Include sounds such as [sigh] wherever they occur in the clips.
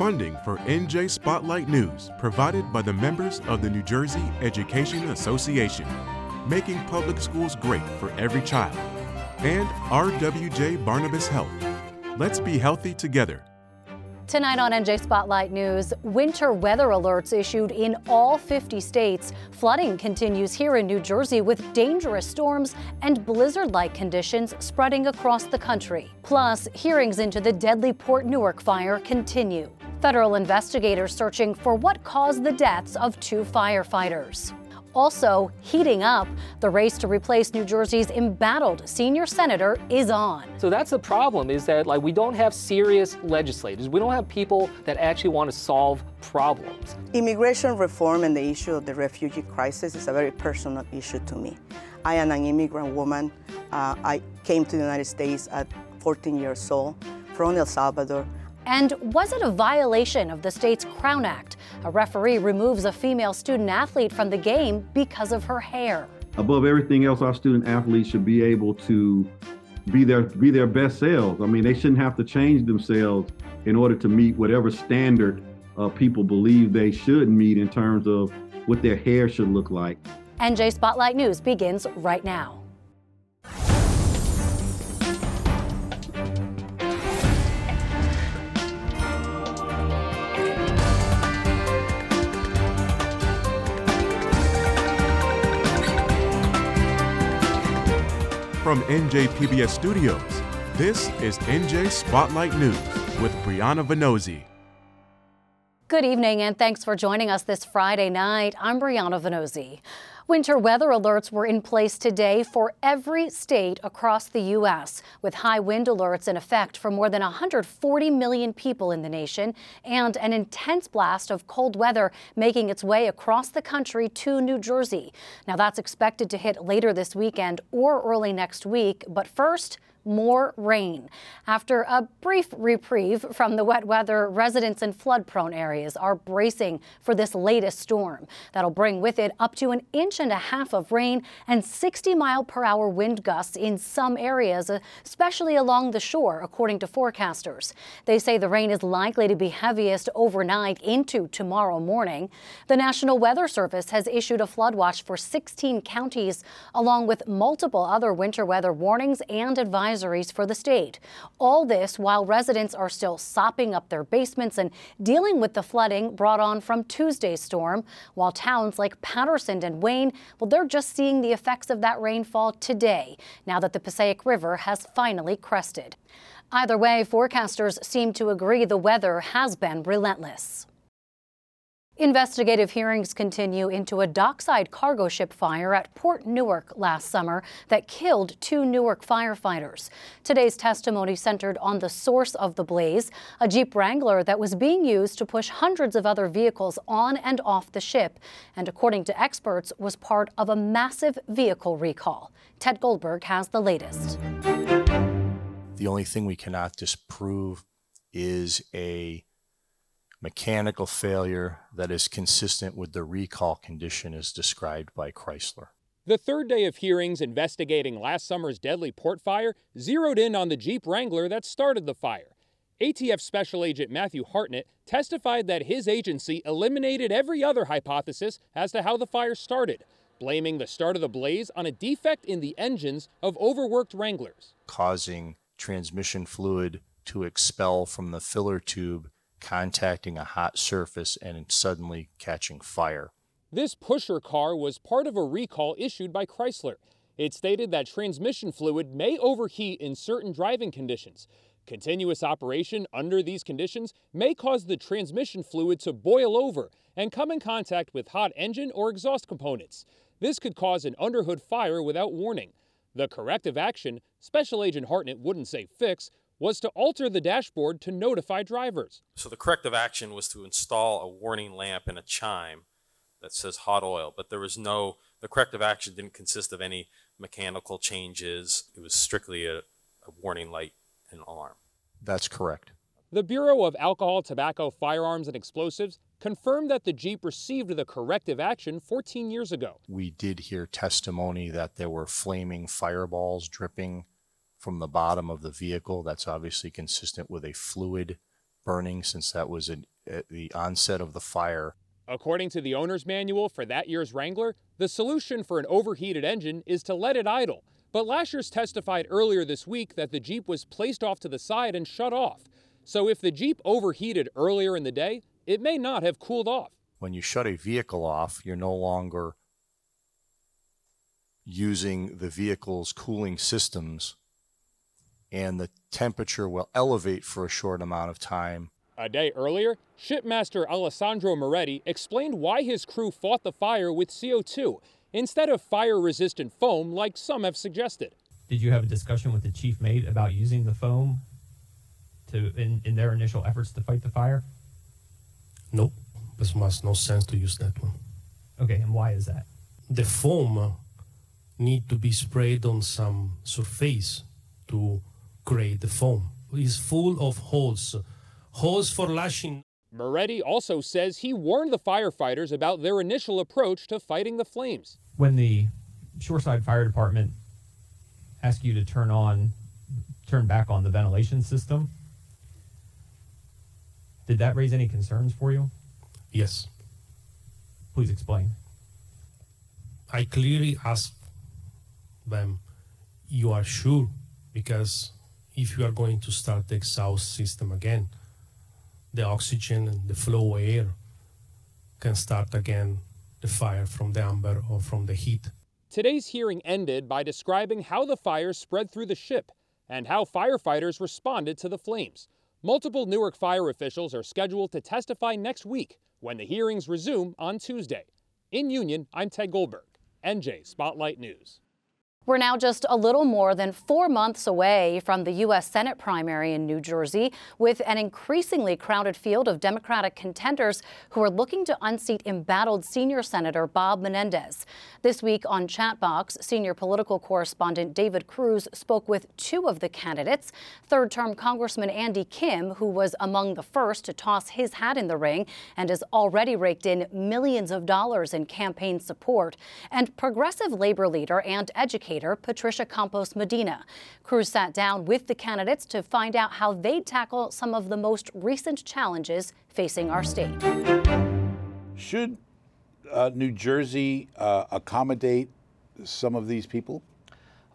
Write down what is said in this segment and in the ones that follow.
Funding for NJ Spotlight News provided by the members of the New Jersey Education Association, making public schools great for every child, and RWJ Barnabas Health. Let's be healthy together. Tonight on NJ Spotlight News, winter weather alerts issued in all 50 states. Flooding continues here in New Jersey with dangerous storms and blizzard like conditions spreading across the country. Plus, hearings into the deadly Port Newark fire continue. Federal investigators searching for what caused the deaths of two firefighters. Also, heating up, the race to replace New Jersey's embattled senior senator is on. So that's the problem is that like we don't have serious legislators. We don't have people that actually want to solve problems. Immigration reform and the issue of the refugee crisis is a very personal issue to me. I am an immigrant woman. Uh, I came to the United States at 14 years old from El Salvador. And was it a violation of the state's Crown Act? A referee removes a female student athlete from the game because of her hair. Above everything else, our student athletes should be able to be their be their best selves. I mean, they shouldn't have to change themselves in order to meet whatever standard uh, people believe they should meet in terms of what their hair should look like. NJ Spotlight News begins right now. From NJPBS Studios, this is NJ Spotlight News with Brianna Vannozzi. Good evening and thanks for joining us this Friday night. I'm Brianna Vannozzi. Winter weather alerts were in place today for every state across the U.S., with high wind alerts in effect for more than 140 million people in the nation and an intense blast of cold weather making its way across the country to New Jersey. Now, that's expected to hit later this weekend or early next week, but first, more rain. After a brief reprieve from the wet weather, residents in flood prone areas are bracing for this latest storm. That'll bring with it up to an inch and a half of rain and 60 mile per hour wind gusts in some areas, especially along the shore, according to forecasters. They say the rain is likely to be heaviest overnight into tomorrow morning. The National Weather Service has issued a flood watch for 16 counties, along with multiple other winter weather warnings and advisories advisories for the state. All this while residents are still sopping up their basements and dealing with the flooding brought on from Tuesday's storm, while towns like Paterson and Wayne, well, they're just seeing the effects of that rainfall today, now that the Passaic River has finally crested. Either way, forecasters seem to agree the weather has been relentless. Investigative hearings continue into a dockside cargo ship fire at Port Newark last summer that killed two Newark firefighters. Today's testimony centered on the source of the blaze, a Jeep Wrangler that was being used to push hundreds of other vehicles on and off the ship, and according to experts, was part of a massive vehicle recall. Ted Goldberg has the latest. The only thing we cannot disprove is a mechanical failure that is consistent with the recall condition as described by Chrysler. The third day of hearings investigating last summer's deadly port fire zeroed in on the Jeep Wrangler that started the fire. ATF Special Agent Matthew Hartnett testified that his agency eliminated every other hypothesis as to how the fire started, blaming the start of the blaze on a defect in the engines of overworked Wranglers, causing transmission fluid to expel from the filler tube contacting a hot surface and suddenly catching fire. This pusher car was part of a recall issued by Chrysler. It stated that transmission fluid may overheat in certain driving conditions. Continuous operation under these conditions may cause the transmission fluid to boil over and come in contact with hot engine or exhaust components. This could cause an underhood fire without warning. The corrective action, Special Agent Hartnett wouldn't say fix, was to alter the dashboard to notify drivers. So the corrective action was to install a warning lamp and a chime that says hot oil, but there was no, the corrective action didn't consist of any mechanical changes. It was strictly a, a warning light and alarm. That's correct. The Bureau of Alcohol, Tobacco, Firearms, and Explosives confirmed that the Jeep received the corrective action 14 years ago. We did hear testimony that there were flaming fireballs dripping from the bottom of the vehicle. That's obviously consistent with a fluid burning since that was an, at the onset of the fire. According to the owner's manual for that year's Wrangler, the solution for an overheated engine is to let it idle. But Lashers testified earlier this week that the Jeep was placed off to the side and shut off. So if the Jeep overheated earlier in the day, it may not have cooled off. When you shut a vehicle off, you're no longer using the vehicle's cooling systems, and the temperature will elevate for a short amount of time. A day earlier, shipmaster Alessandro Moretti explained why his crew fought the fire with CO2 instead of fire resistant foam like some have suggested. Did you have a discussion with the chief mate about using the foam to in, in their initial efforts to fight the fire? Nope, this makes no sense to use that one. Okay, and why is that? The foam need to be sprayed on some surface to create the foam. It's full of holes, holes for lashing. Moretti also says he warned the firefighters about their initial approach to fighting the flames. When the Shoreside Fire Department asked you to turn on, turn back on the ventilation system, did that raise any concerns for you? Yes. Please explain. I clearly asked them, You are sure? Because if you are going to start the exhaust system again, the oxygen and the flow of air can start again the fire from the amber or from the heat. Today's hearing ended by describing how the fire spread through the ship and how firefighters responded to the flames. Multiple Newark fire officials are scheduled to testify next week when the hearings resume on Tuesday. In Union, I'm Ted Goldberg, NJ Spotlight News. We're now just a little more than four months away from the U.S. Senate primary in New Jersey, with an increasingly crowded field of Democratic contenders who are looking to unseat embattled senior Senator Bob Menendez. This week on Chatbox, senior political correspondent David Cruz spoke with two of the candidates third term Congressman Andy Kim, who was among the first to toss his hat in the ring and has already raked in millions of dollars in campaign support, and progressive labor leader and educator Patricia Campos Medina. Cruz sat down with the candidates to find out how they'd tackle some of the most recent challenges facing our state. Should uh, New Jersey uh, accommodate some of these people?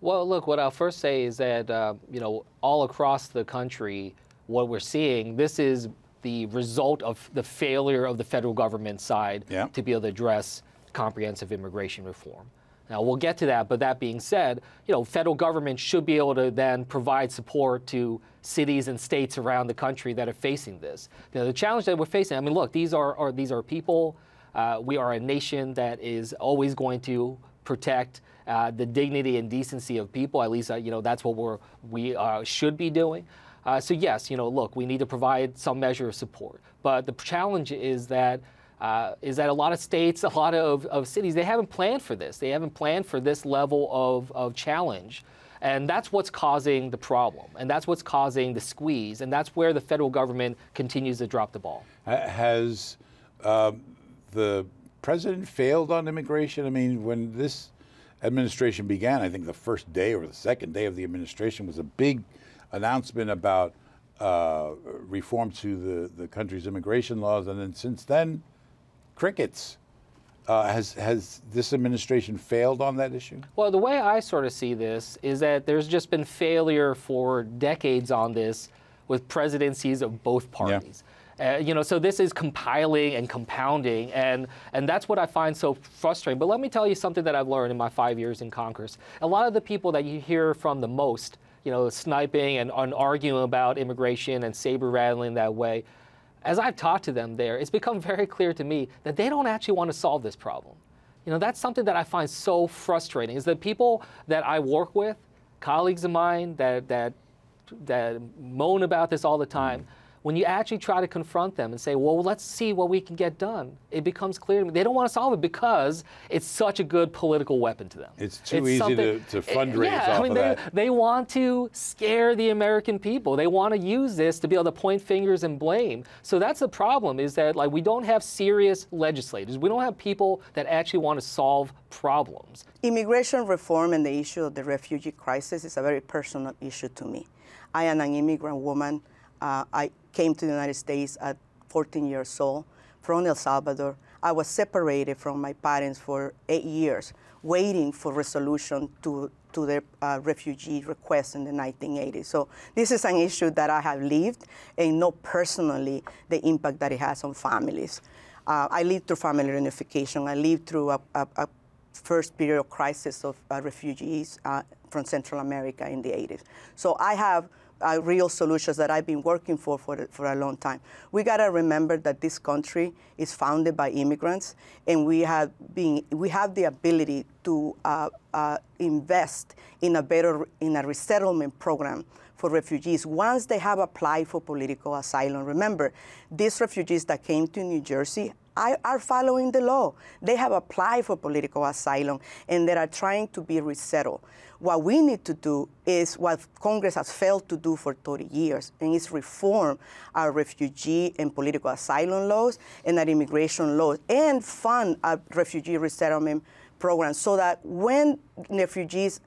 Well, look, what I'll first say is that, uh, you know, all across the country, what we're seeing, this is the result of the failure of the federal government side yeah. to be able to address comprehensive immigration reform. Now we'll get to that, but that being said, you know, federal government should be able to then provide support to cities and states around the country that are facing this. You know, the challenge that we're facing. I mean, look, these are, are these are people. Uh, we are a nation that is always going to protect uh, the dignity and decency of people. At least, uh, you know, that's what we're we uh, should be doing. Uh, so yes, you know, look, we need to provide some measure of support. But the challenge is that uh, is that a lot of states, [laughs] a lot of, of cities, they haven't planned for this. They haven't planned for this level of, of challenge. And that's what's causing the problem. And that's what's causing the squeeze. And that's where the federal government continues to drop the ball. Has uh, the president failed on immigration? I mean, when this administration began, I think the first day or the second day of the administration was a big announcement about uh, reform to the, the country's immigration laws. And then since then, crickets. Uh, has has this administration failed on that issue? Well, the way I sort of see this is that there's just been failure for decades on this with presidencies of both parties. Yeah. Uh, you know, so this is compiling and compounding, and and that's what I find so frustrating. But let me tell you something that I've learned in my five years in Congress. A lot of the people that you hear from the most, you know, sniping and, and arguing about immigration and saber rattling that way as I've talked to them there, it's become very clear to me that they don't actually want to solve this problem. You know, that's something that I find so frustrating is that people that I work with, colleagues of mine that, that, that moan about this all the time, mm-hmm when you actually try to confront them and say, well, let's see what we can get done, it becomes clear to me they don't want to solve it because it's such a good political weapon to them. It's too it's easy to, to fundraise yeah, off I mean, of they, that. They want to scare the American people. They want to use this to be able to point fingers and blame. So that's the problem is that like we don't have serious legislators. We don't have people that actually want to solve problems. Immigration reform and the issue of the refugee crisis is a very personal issue to me. I am an immigrant woman. Uh, I came to the United States at 14 years old from El Salvador. I was separated from my parents for eight years, waiting for resolution to, to their uh, refugee request in the 1980s. So this is an issue that I have lived and know personally the impact that it has on families. Uh, I lived through family reunification. I lived through a, a, a first period of crisis of uh, refugees uh, from Central America in the 80s. So I have uh, real solutions that I've been working for for, for a long time. We got to remember that this country is founded by immigrants, and we have been we have the ability to uh, uh, invest in a better in a resettlement program for refugees once they have applied for political asylum. Remember, these refugees that came to New Jersey are following the law. They have applied for political asylum and they are trying to be resettled. What we need to do is what Congress has failed to do for 30 years, and is reform our refugee and political asylum laws and our immigration laws, and fund a refugee resettlement program so that when refugees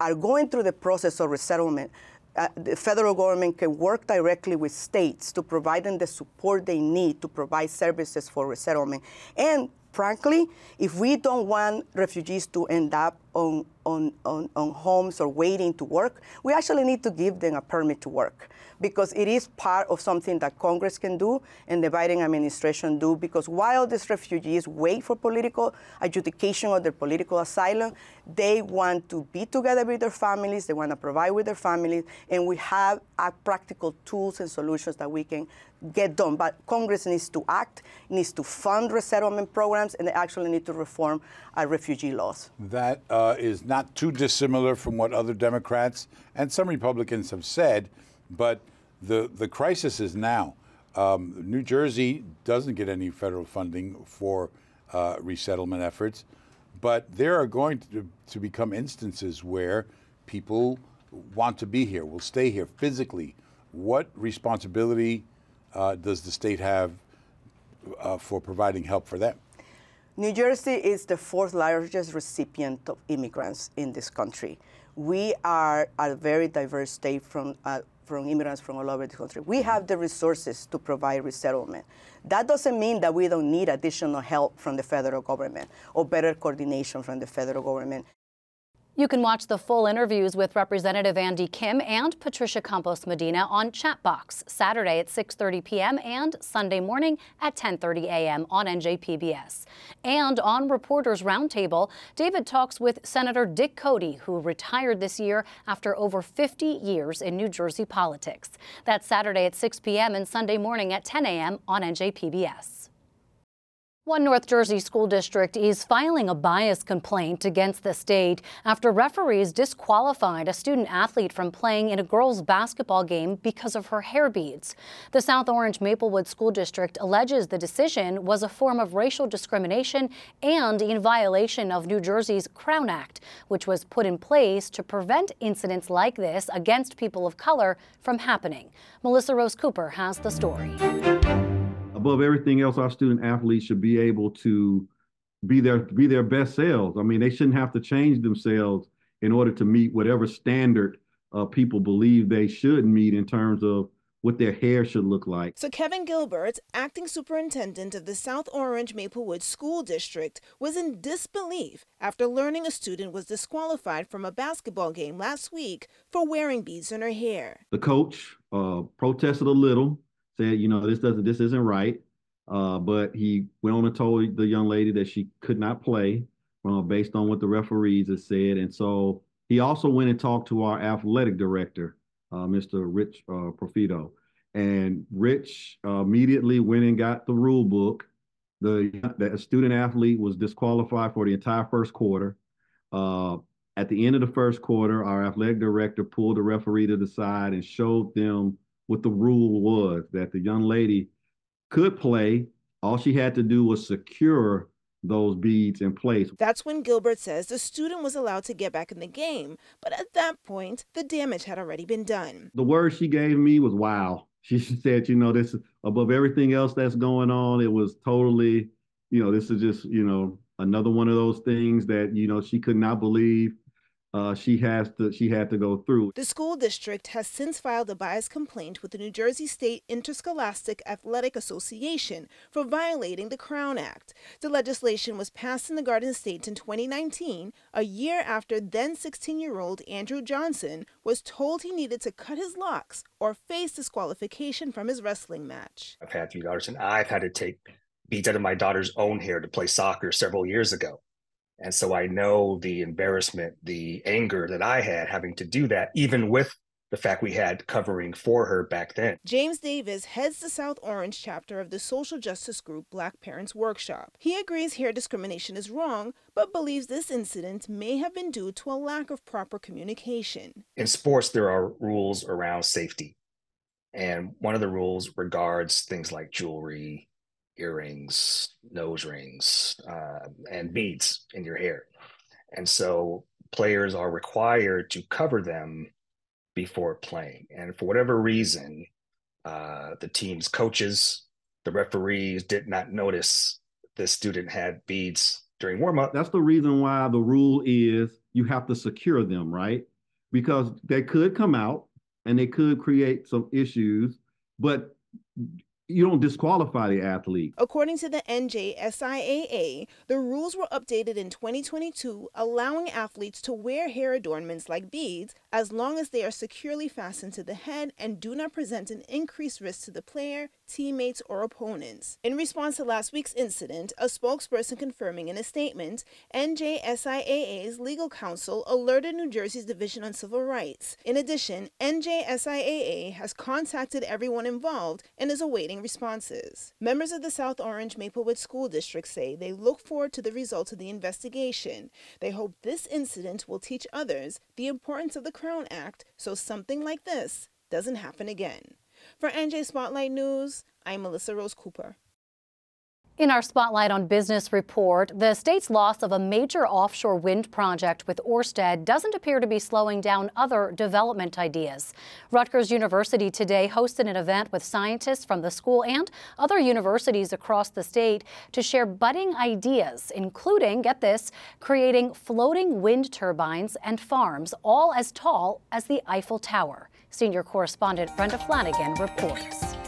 are going through the process of resettlement, uh, the federal government can work directly with states to provide them the support they need to provide services for resettlement. And frankly, if we don't want refugees to end up on, on, on, on homes or waiting to work, we actually need to give them a permit to work because it is part of something that Congress can do and the Biden administration do because while these refugees wait for political adjudication of their political asylum, they want to be together with their families, they want to provide with their families, and we have uh, practical tools and solutions that we can get done. But Congress needs to act, needs to fund resettlement programs, and they actually need to reform our refugee laws. That uh, uh, is not too dissimilar from what other Democrats and some Republicans have said, but the, the crisis is now. Um, New Jersey doesn't get any federal funding for uh, resettlement efforts, but there are going to, to become instances where people want to be here, will stay here physically. What responsibility uh, does the state have uh, for providing help for them? New Jersey is the fourth largest recipient of immigrants in this country. We are a very diverse state from uh, from immigrants from all over the country. We have the resources to provide resettlement. That doesn't mean that we don't need additional help from the federal government or better coordination from the federal government. You can watch the full interviews with Representative Andy Kim and Patricia Campos Medina on Chatbox Saturday at 6:30 p.m. and Sunday morning at 10:30 a.m. on NJPBS. And on Reporters Roundtable, David talks with Senator Dick Codey, who retired this year after over 50 years in New Jersey politics. That's Saturday at 6 p.m. and Sunday morning at 10 a.m. on NJPBS. One North Jersey school district is filing a bias complaint against the state after referees disqualified a student athlete from playing in a girls' basketball game because of her hair beads. The South Orange Maplewood School District alleges the decision was a form of racial discrimination and in violation of New Jersey's Crown Act, which was put in place to prevent incidents like this against people of color from happening. Melissa Rose Cooper has the story above everything else, our student athletes should be able to be their be their best selves. I mean, they shouldn't have to change themselves in order to meet whatever standard uh, people believe they should meet in terms of what their hair should look like. So Kevin Gilbert, acting superintendent of the South Orange Maplewood School District, was in disbelief after learning a student was disqualified from a basketball game last week for wearing beads in her hair. The coach uh, protested a little said, you know, this doesn't, this isn't right. Uh, but he went on and told the young lady that she could not play uh, based on what the referees had said. And so he also went and talked to our athletic director, uh, Mr. Rich uh, Profito. And Rich immediately went and got the rule book. The, the student athlete was disqualified for the entire first quarter. Uh, at the end of the first quarter, our athletic director pulled the referee to the side and showed them what the rule was that the young lady could play. All she had to do was secure those beads in place. That's when Gilbert says the student was allowed to get back in the game, but at that point, the damage had already been done. The word she gave me was wow. [laughs] She said, you know, this above everything else that's going on, it was totally, you know, this is just, you know, another one of those things that, you know, she could not believe uh, she has to she had to go through. The school district has since filed a bias complaint with the New Jersey State Interscholastic Athletic Association for violating the Crown Act. The legislation was passed in the Garden State in 2019, a year after then 16-year-old Andrew Johnson was told he needed to cut his locks or face disqualification from his wrestling match. I've had three daughters, and I've had to take beads out of my daughter's own hair to play soccer several years ago. And so I know the embarrassment, the anger that I had having to do that, even with the fact we had covering for her back then. James Davis heads the South Orange chapter of the social justice group Black Parents Workshop. He agrees hair discrimination is wrong, but believes this incident may have been due to a lack of proper communication. In sports, there are rules around safety. And one of the rules regards things like jewelry, earrings, nose rings, uh, and beads in your hair. And so players are required to cover them before playing. And for whatever reason, uh, the team's coaches, the referees did not notice the student had beads during warmup. That's the reason why the rule is you have to secure them, right? Because they could come out and they could create some issues, but you don't disqualify the athlete. According to the NJSIAA, the rules were updated in 2022, allowing athletes to wear hair adornments like beads as long as they are securely fastened to the head and do not present an increased risk to the player, teammates, or opponents. In response to last week's incident, a spokesperson confirming in a statement, NJSIAA's legal counsel alerted New Jersey's Division on Civil Rights. In addition, NJSIAA has contacted everyone involved and is awaiting responses. Members of the South Orange Maplewood School District say they look forward to the results of the investigation. They hope this incident will teach others the importance of the Crown Act so something like this doesn't happen again. For NJ Spotlight News, I'm Melissa Rose Cooper. In our Spotlight on Business report, the state's loss of a major offshore wind project with Orsted doesn't appear to be slowing down other development ideas. Rutgers University today hosted an event with scientists from the school and other universities across the state to share budding ideas, including, get this, creating floating wind turbines and farms, all as tall as the Eiffel Tower. Senior correspondent Brenda Flanagan reports.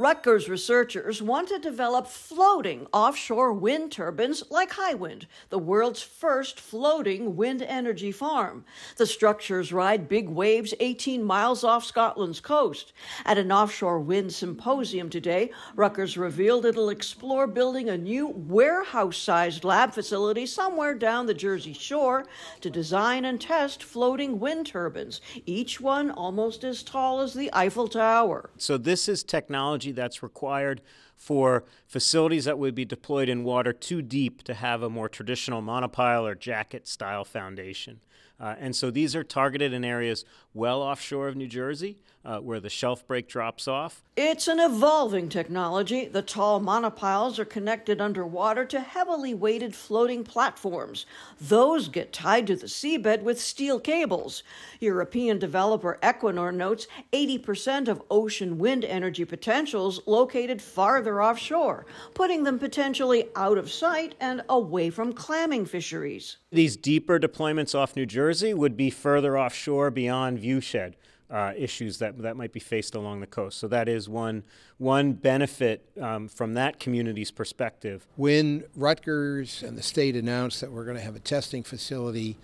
Rutgers researchers want to develop floating offshore wind turbines like Hywind, the world's first floating wind energy farm. The structures ride big waves 18 miles off Scotland's coast. At an offshore wind symposium today, Rutgers revealed it'll explore building a new warehouse sized lab facility somewhere down the Jersey shore to design and test floating wind turbines, each one almost as tall as the Eiffel Tower. So, this is technology that's required for facilities that would be deployed in water too deep to have a more traditional monopile or jacket style foundation. Uh, and so these are targeted in areas well offshore of New Jersey, uh, where the shelf break drops off. It's an evolving technology. The tall monopiles are connected underwater to heavily weighted floating platforms. Those get tied to the seabed with steel cables. European developer Equinor notes 80% of ocean wind energy potentials located farther offshore, putting them potentially out of sight and away from clamming fisheries. These deeper deployments off New Jersey would be further offshore beyond viewshed uh, issues that that might be faced along the coast. So that is one one benefit um, from that community's perspective. When Rutgers and the state announced that we're going to have a testing facility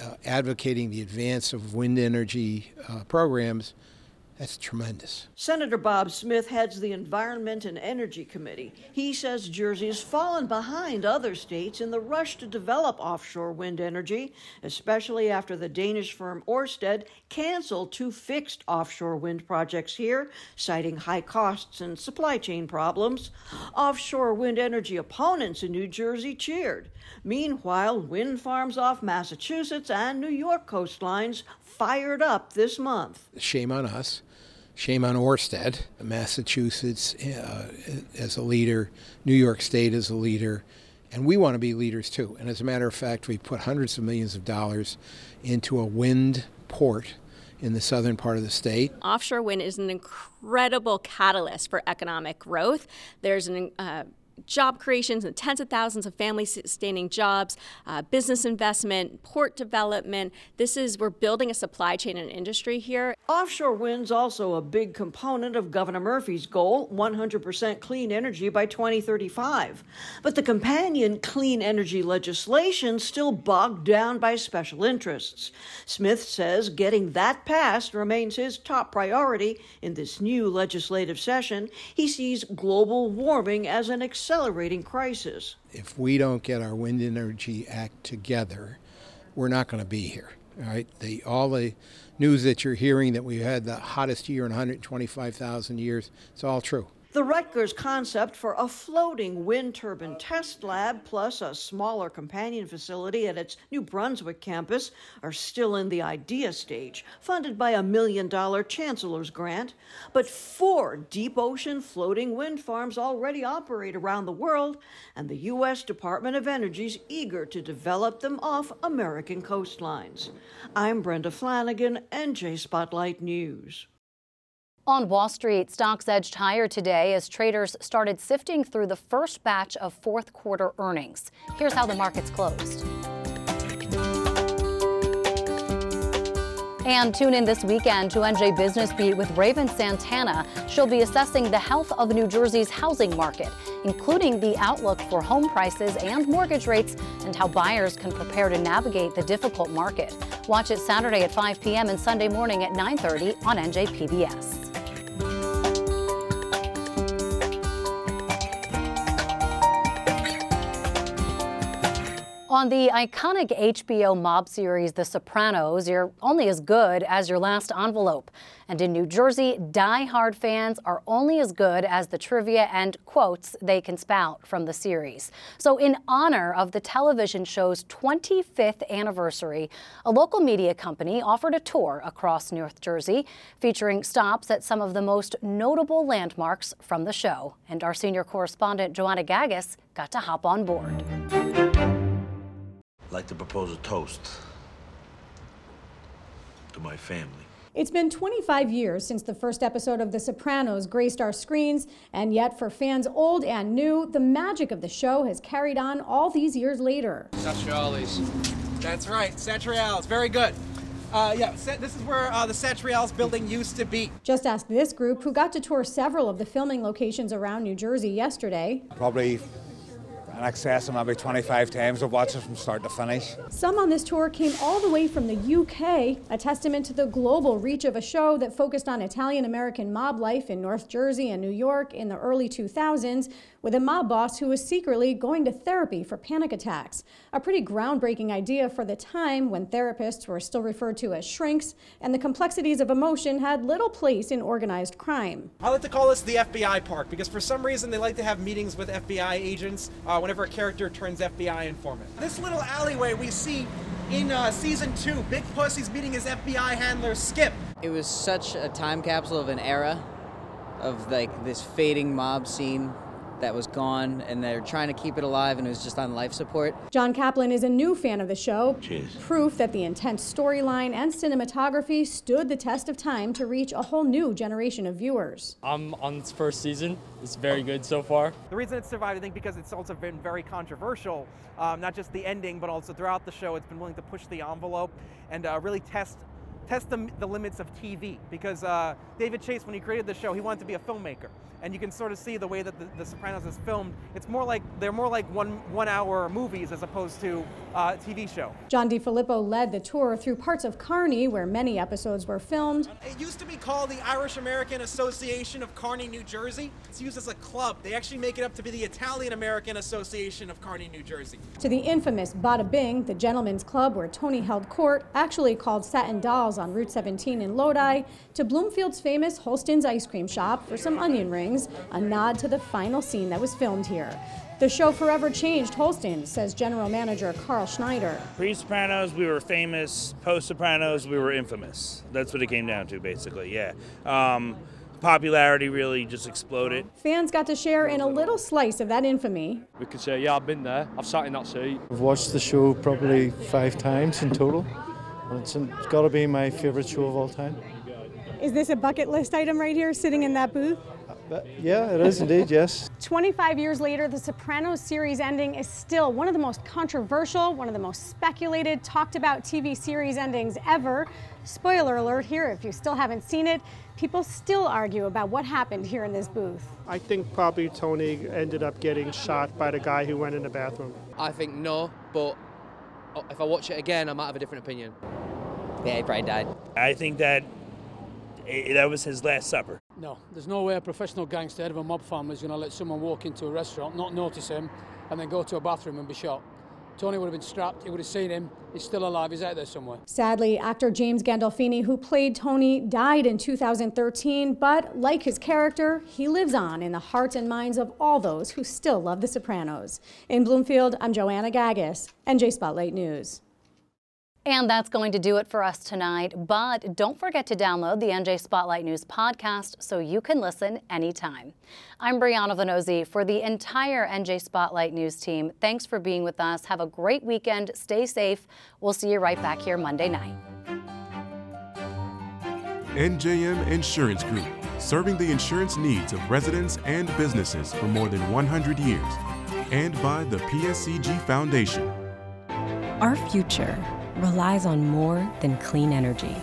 uh, advocating the advance of wind energy uh, programs, that's tremendous. Senator Bob Smith heads the Environment and Energy Committee. He says Jersey has fallen behind other states in the rush to develop offshore wind energy, especially after the Danish firm Orsted canceled two fixed offshore wind projects here, citing high costs and supply chain problems. Offshore wind energy opponents in New Jersey cheered. Meanwhile, wind farms off Massachusetts and New York coastlines fired up this month. Shame on us. Shame on Orsted, Massachusetts uh, as a leader, New York State as a leader, and we want to be leaders too. And as a matter of fact, we put hundreds of millions of dollars into a wind port in the southern part of the state. Offshore wind is an incredible catalyst for economic growth. There's an uh, job creations and tens of thousands of family sustaining jobs, uh, business investment, port development. This is, we're building a supply chain and industry here. Offshore wind's also a big component of Governor Murphy's goal 100% clean energy by 2035. But the companion clean energy legislation still bogged down by special interests. Smith says getting that passed remains his top priority in this new legislative session. He sees global warming as an accelerating crisis. If we don't get our Wind Energy Act together, we're not going to be here. All right, the all the news that you're hearing that we had the hottest year in 125,000 years, it's all true. The Rutgers concept for a floating wind turbine test lab plus a smaller companion facility at its New Brunswick campus are still in the idea stage, funded by a million dollar chancellor's grant. But four deep ocean floating wind farms already operate around the world, and the U.S. Department of Energy is eager to develop them off American coastlines. I'm Brenda Flanagan, NJ Spotlight News. On Wall Street, stocks edged higher today as traders started sifting through the first batch of fourth quarter earnings. Here's how the markets closed. And tune in this weekend to NJ Business Beat with Raven Santana. She'll be assessing the health of New Jersey's housing market, including the outlook for home prices and mortgage rates and how buyers can prepare to navigate the difficult market. Watch it Saturday at 5 p.m. and Sunday morning at 9:30 on NJPBS. On the iconic HBO mob series The Sopranos, you're only as good as your last envelope. And in New Jersey, die-hard fans are only as good as the trivia and quotes they can spout from the series. So, in honor of the television show's 25th anniversary, a local media company offered a tour across North Jersey featuring stops at some of the most notable landmarks from the show. And our senior correspondent, Joanna Gagis, got to hop on board. I'd like to propose a toast to my family. It's been 25 years since the first episode of The Sopranos graced our screens, and yet for fans old and new, the magic of the show has carried on all these years later. Satriales. That's right, Satriales. Very good. Uh, yeah, this is where uh, the Satriales building used to be. Just ask this group, who got to tour several of the filming locations around New Jersey yesterday. Probably in excess of maybe 25 times. I've watched it from start to finish. Some on this tour came all the way from the UK, a testament to the global reach of a show that focused on Italian American mob life in North Jersey and New York in the early 2000s, with a mob boss who was secretly going to therapy for panic attacks. A pretty groundbreaking idea for the time when therapists were still referred to as shrinks, and the complexities of emotion had little place in organized crime. I like to call this the FBI park because for some reason they like to have meetings with FBI agents uh, whenever a character turns FBI informant. This little alleyway we see in uh, season two, Big Pussy's meeting his FBI handler Skip. It was such a time capsule of an era of like this fading mob scene that was gone, and they're trying to keep it alive, and it was just on life support. John Kaplan is a new fan of the show. Cheers. Proof that the intense storyline and cinematography stood the test of time to reach a whole new generation of viewers. I'm on its first season. It's very good so far. The reason it's survived, I think, because it's also been very controversial. Um, not just the ending, but also throughout the show, it's been willing to push the envelope and uh, really test test the, the limits of TV because uh, David Chase, when he created the show, he wanted to be a filmmaker and you can sort of see the way that the, the, Sopranos is filmed. It's more like they're more like one one hour movies as opposed to uh, a TV show. John DiFilippo led the tour through parts of Kearny, where many episodes were filmed. It used to be called the Irish American Association of Kearny, New Jersey. It's used as a club. They actually make it up to be the Italian American Association of Kearny, New Jersey. To the infamous Bada Bing, the gentleman's club where Tony held court, actually called Satin Dolls on Route 17 in Lodi, to Bloomfield's famous Holsten's ice cream shop for some onion rings, a nod to the final scene that was filmed here. The show forever changed Holsten, says general manager Carl Schneider. Pre Sopranos, we were famous. Post Sopranos, we were infamous. That's what it came down to, basically, yeah. Um, popularity really just exploded. Fans got to share in a little slice of that infamy. We could say, yeah, I've been there. I've sat in that seat. I've watched the show probably five times in total. It's, it's got to be my favorite show of all time. Is this a bucket list item right here, sitting in that booth? But yeah, it is indeed, yes. 25 years later, the Sopranos series ending is still one of the most controversial, one of the most speculated, talked about TV series endings ever. Spoiler alert here, if you still haven't seen it, people still argue about what happened here in this booth. I think probably Tony ended up getting shot by the guy who went in the bathroom. I think no, but if I watch it again, I might have a different opinion. Yeah, he probably died. I think that that was his last supper. No, there's no way a professional gangster, head of a mob family, is going to let someone walk into a restaurant, not notice him, and then go to a bathroom and be shot. Tony would have been strapped, he would have seen him, he's still alive, he's out there somewhere. Sadly, actor James Gandolfini, who played Tony, died in 2013, but like his character, he lives on in the hearts and minds of all those who still love The Sopranos. In Bloomfield, I'm Joanna Gagis, NJ Spotlight News. And that's going to do it for us tonight. But don't forget to download the NJ Spotlight News podcast so you can listen anytime. I'm Brianna Vannozzi for the entire NJ Spotlight News team. Thanks for being with us. Have a great weekend. Stay safe. We'll see you right back here Monday night. NJM Insurance Group, serving the insurance needs of residents and businesses for more than 100 years. And by the PSEG Foundation. Our future relies on more than clean energy.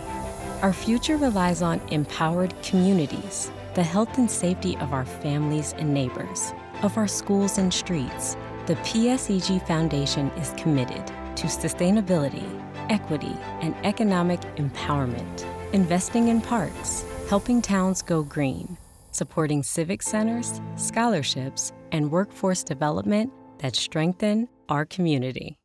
Our future relies on empowered communities, the health and safety of our families and neighbors, of our schools and streets. The PSEG Foundation is committed to sustainability, equity, and economic empowerment, investing in parks, helping towns go green, supporting civic centers, scholarships, and workforce development that strengthen our community.